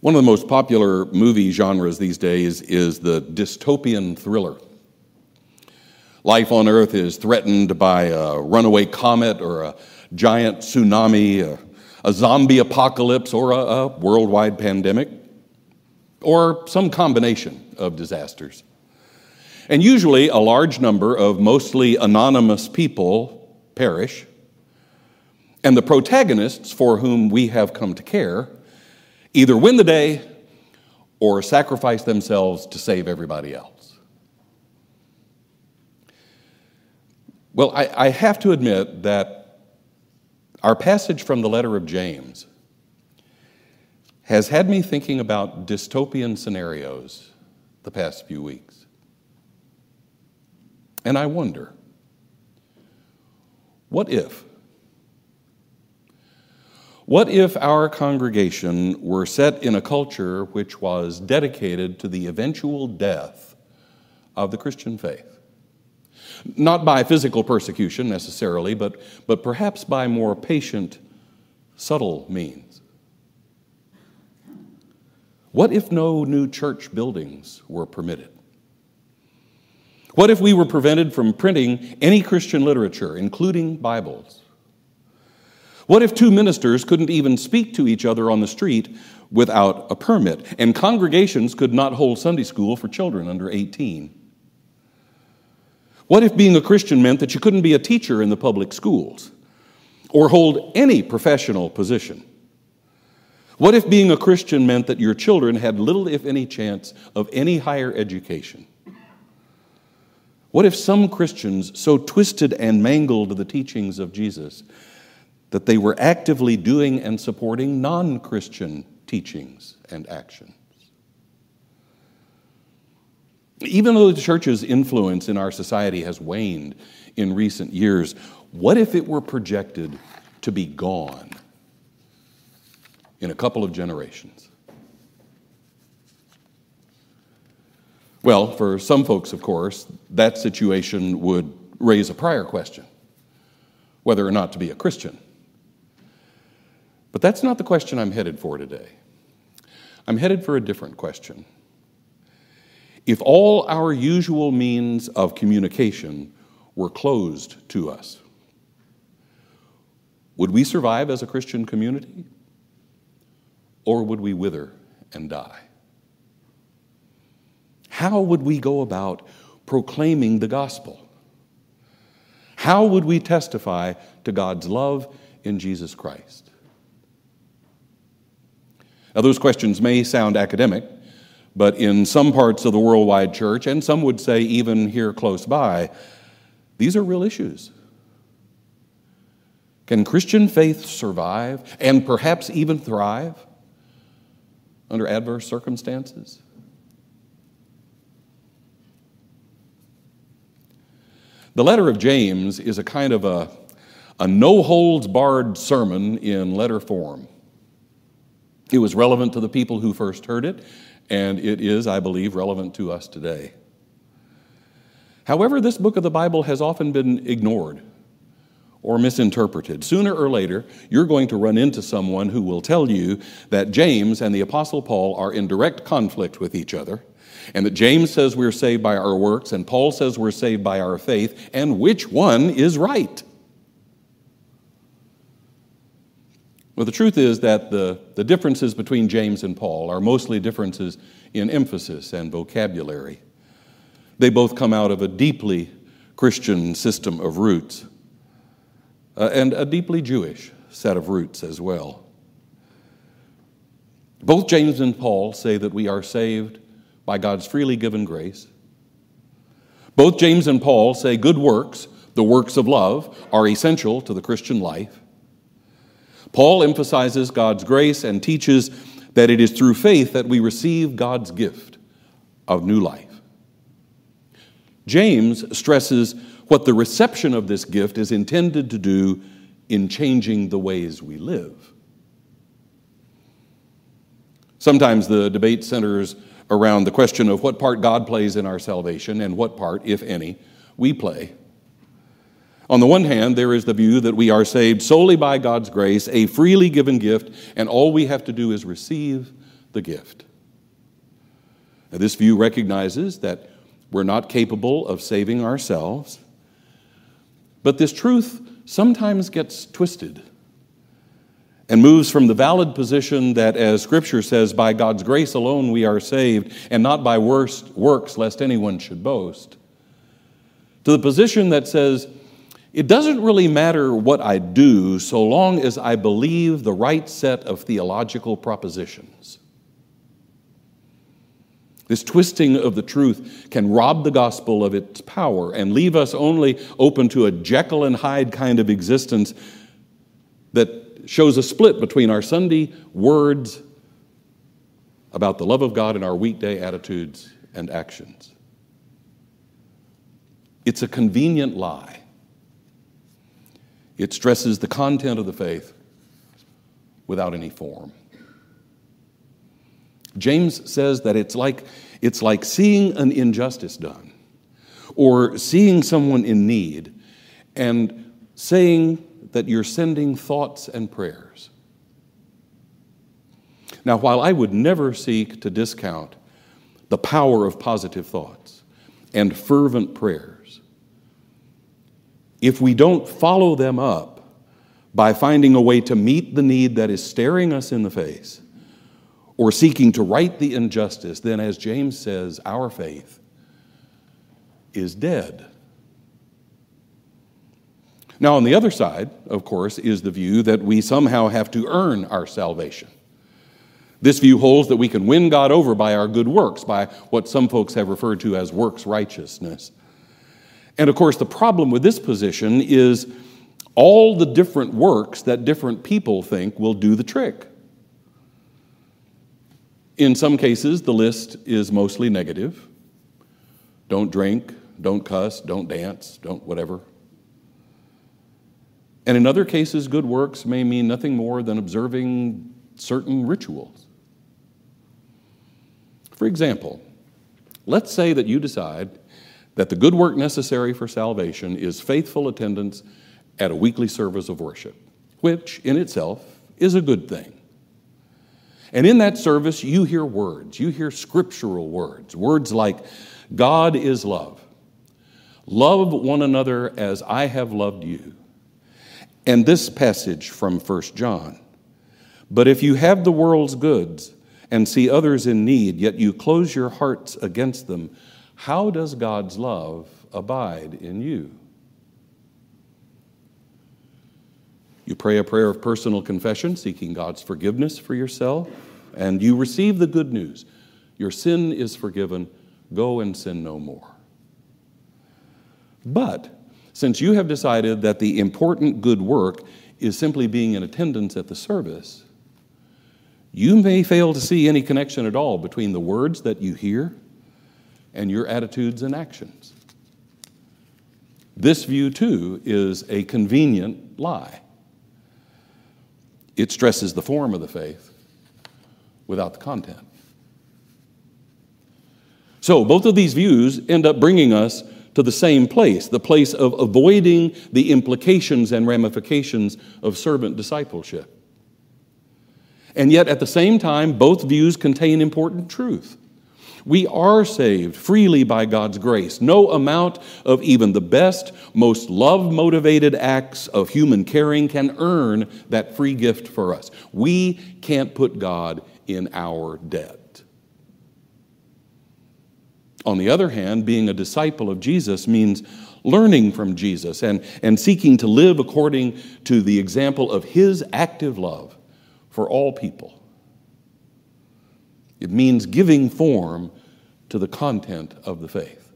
One of the most popular movie genres these days is the dystopian thriller. Life on Earth is threatened by a runaway comet or a giant tsunami, a, a zombie apocalypse, or a, a worldwide pandemic, or some combination of disasters. And usually, a large number of mostly anonymous people perish, and the protagonists for whom we have come to care either win the day or sacrifice themselves to save everybody else. Well, I, I, have to admit that our passage from the letter of James has had me thinking about dystopian scenarios the past few weeks. And I wonder what if? What if our congregation were set in a culture which was dedicated to the eventual death of the Christian faith? Not by physical persecution necessarily, but, but perhaps by more patient, subtle means. What if no new church buildings were permitted? What if we were prevented from printing any Christian literature, including Bibles? What if two ministers couldn't even speak to each other on the street without a permit, and congregations could not hold Sunday school for children under 18? What if being a Christian meant that you couldn't be a teacher in the public schools or hold any professional position? What if being a Christian meant that your children had little, if any, chance of any higher education? What if some Christians so twisted and mangled the teachings of Jesus that they were actively doing and supporting non Christian teachings and actions? Even though the church's influence in our society has waned in recent years, what if it were projected to be gone in a couple of generations? Well, for some folks, of course, that situation would raise a prior question whether or not to be a Christian. But that's not the question I'm headed for today. I'm headed for a different question. If all our usual means of communication were closed to us, would we survive as a Christian community? Or would we wither and die? how would we go about proclaiming the gospel? How would we testify to God's love in Jesus Christ? Now, those questions may sound academic, but in some parts of the worldwide church, and some would say even here close by, these are real issues. Can Christian faith survive and perhaps even thrive under adverse circumstances? The letter of James is a kind of a, a no holds barred sermon in letter form. It was relevant to the people who first heard it, and it is, I believe, relevant to us today. However, this book of the Bible has often been ignored or misinterpreted. Sooner or later, you're going to run into someone who will tell you that James and the Apostle Paul are in direct conflict with each other and that James says we're saved by our works, and Paul says we're saved by our faith, and which one is right? Well, the truth is that the, the differences between James and Paul are mostly differences in emphasis and vocabulary. They both come out of a deeply Christian system of roots uh, and a deeply Jewish set of roots as well. Both James and Paul say that we are saved by God's freely given grace. Both James and Paul say good works, the works of love, are essential to the Christian life. Paul emphasizes God's grace and teaches that it is through faith that we receive God's gift of new life. James stresses what the reception of this gift is intended to do in changing the ways we live. Sometimes the debate centers around the question of what part God plays in our salvation and what part, if any, we play. On the one hand, there is the view that we are saved solely by God's grace, a freely given gift, and all we have to do is receive the gift. Now, this view recognizes that we're not capable of saving ourselves, but this truth sometimes gets twisted and moves from the valid position that, as Scripture says, by God's grace alone we are saved, and not by works, lest anyone should boast, to the position that says, it doesn't really matter what I do so long as I believe the right set of theological propositions. This twisting of the truth can rob the gospel of its power and leave us only open to a Jekyll and Hyde kind of existence that shows a split between our Sunday words about the love of God and our weekday attitudes and actions. It's a convenient lie. It stresses the content of the faith without any form. James says that it's like, it's like seeing an injustice done or seeing someone in need and saying that you're sending thoughts and prayers. Now, while I would never seek to discount the power of positive thoughts and fervent prayers, if we don't follow them up by finding a way to meet the need that is staring us in the face or seeking to right the injustice, then, as James says, our faith is dead. Now, on the other side, of course, is the view that we somehow have to earn our salvation. This view holds that we can win God over by our good works, by what some folks have referred to as works righteousness. And of course, the problem with this position is all the different works that different people think will do the trick. In some cases, the list is mostly negative don't drink, don't cuss, don't dance, don't whatever. And in other cases, good works may mean nothing more than observing certain rituals. For example, let's say that you decide that the good work necessary for salvation is faithful attendance at a weekly service of worship, which in itself is a good thing. And in that service, you hear words, you hear scriptural words, words like, God is love. Love one another as I have loved you. And this passage from 1 John. But if you have the world's goods and see others in need, yet you close your hearts against them, how does God's love abide in you? You pray a prayer of personal confession, seeking God's forgiveness for yourself, and you receive the good news. Your sin is forgiven. Go and sin no more. But since you have decided that the important good work is simply being in attendance at the service, you may fail to see any connection at all between the words that you hear and your attitudes and actions. This view, too, is a convenient lie. It stresses the form of the faith without the content. So, both of these views end up bringing us to the same place, the place of avoiding the implications and ramifications of servant discipleship. And yet, at the same time, both views contain important truth. We are saved freely by God's grace. No amount of even the best, most love motivated acts of human caring can earn that free gift for us. We can't put God in our debt. On the other hand, being a disciple of Jesus means learning from Jesus and, and seeking to live according to the example of his active love for all people. It means giving form to the content of the faith.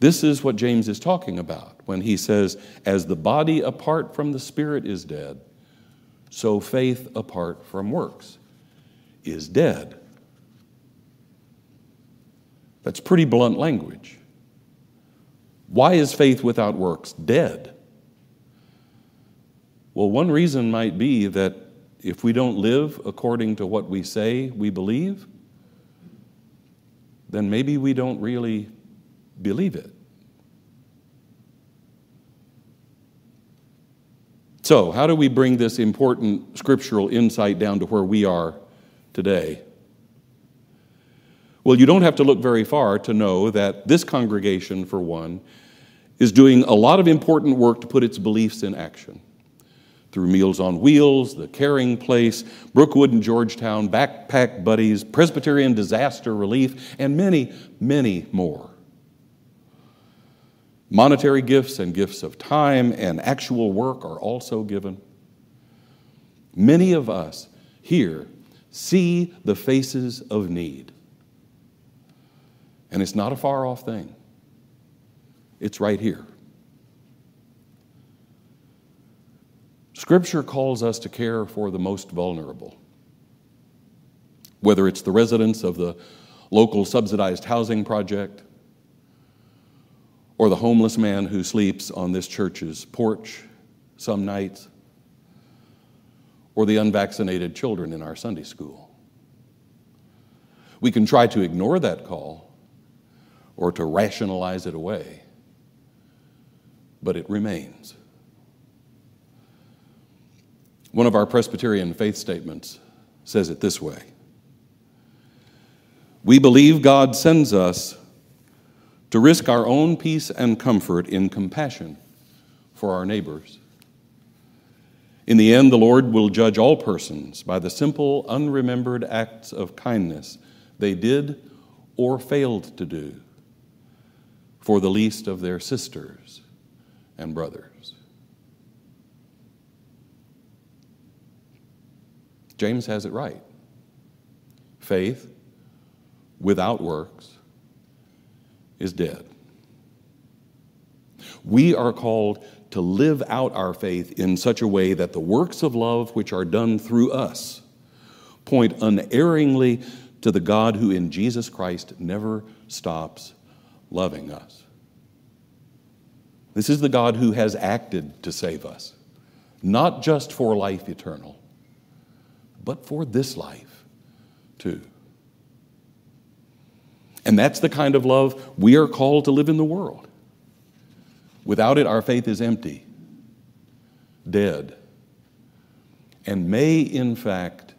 This is what James is talking about when he says, As the body apart from the spirit is dead, so faith apart from works is dead. That's pretty blunt language. Why is faith without works dead? Well, one reason might be that if we don't live according to what we say we believe, then maybe we don't really believe it. So, how do we bring this important scriptural insight down to where we are today? Well, you don't have to look very far to know that this congregation, for one, is doing a lot of important work to put its beliefs in action. Through Meals on Wheels, The Caring Place, Brookwood and Georgetown, Backpack Buddies, Presbyterian Disaster Relief, and many, many more. Monetary gifts and gifts of time and actual work are also given. Many of us here see the faces of need. And it's not a far off thing, it's right here. Scripture calls us to care for the most vulnerable, whether it's the residents of the local subsidized housing project or the homeless man who sleeps on this church's porch some nights, or the unvaccinated children in our Sunday school. We can try to ignore that call or to rationalize it away, but it remains. One of our Presbyterian faith statements says it this way We believe God sends us to risk our own peace and comfort in compassion for our neighbors. In the end, the Lord will judge all persons by the simple, unremembered acts of kindness they did or failed to do for the least of their sisters and brothers. James has it right. Faith without works is dead. We are called to live out our faith in such a way that the works of love which are done through us point unerringly to the God who in Jesus Christ never stops loving us. This is the God who has acted to save us, not just for life eternal, but for this life too. And that's the kind of love we are called to live in the world. Without it, our faith is empty, dead, and may, in fact,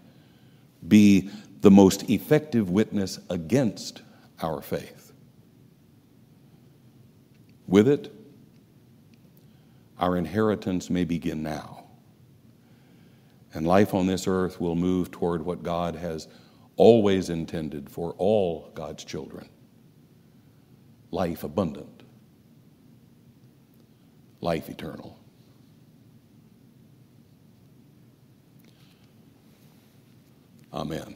be the most effective witness against our faith. With it, our inheritance may begin now. And life on this earth will move toward what God has always intended for all God's children life abundant, life eternal. Amen.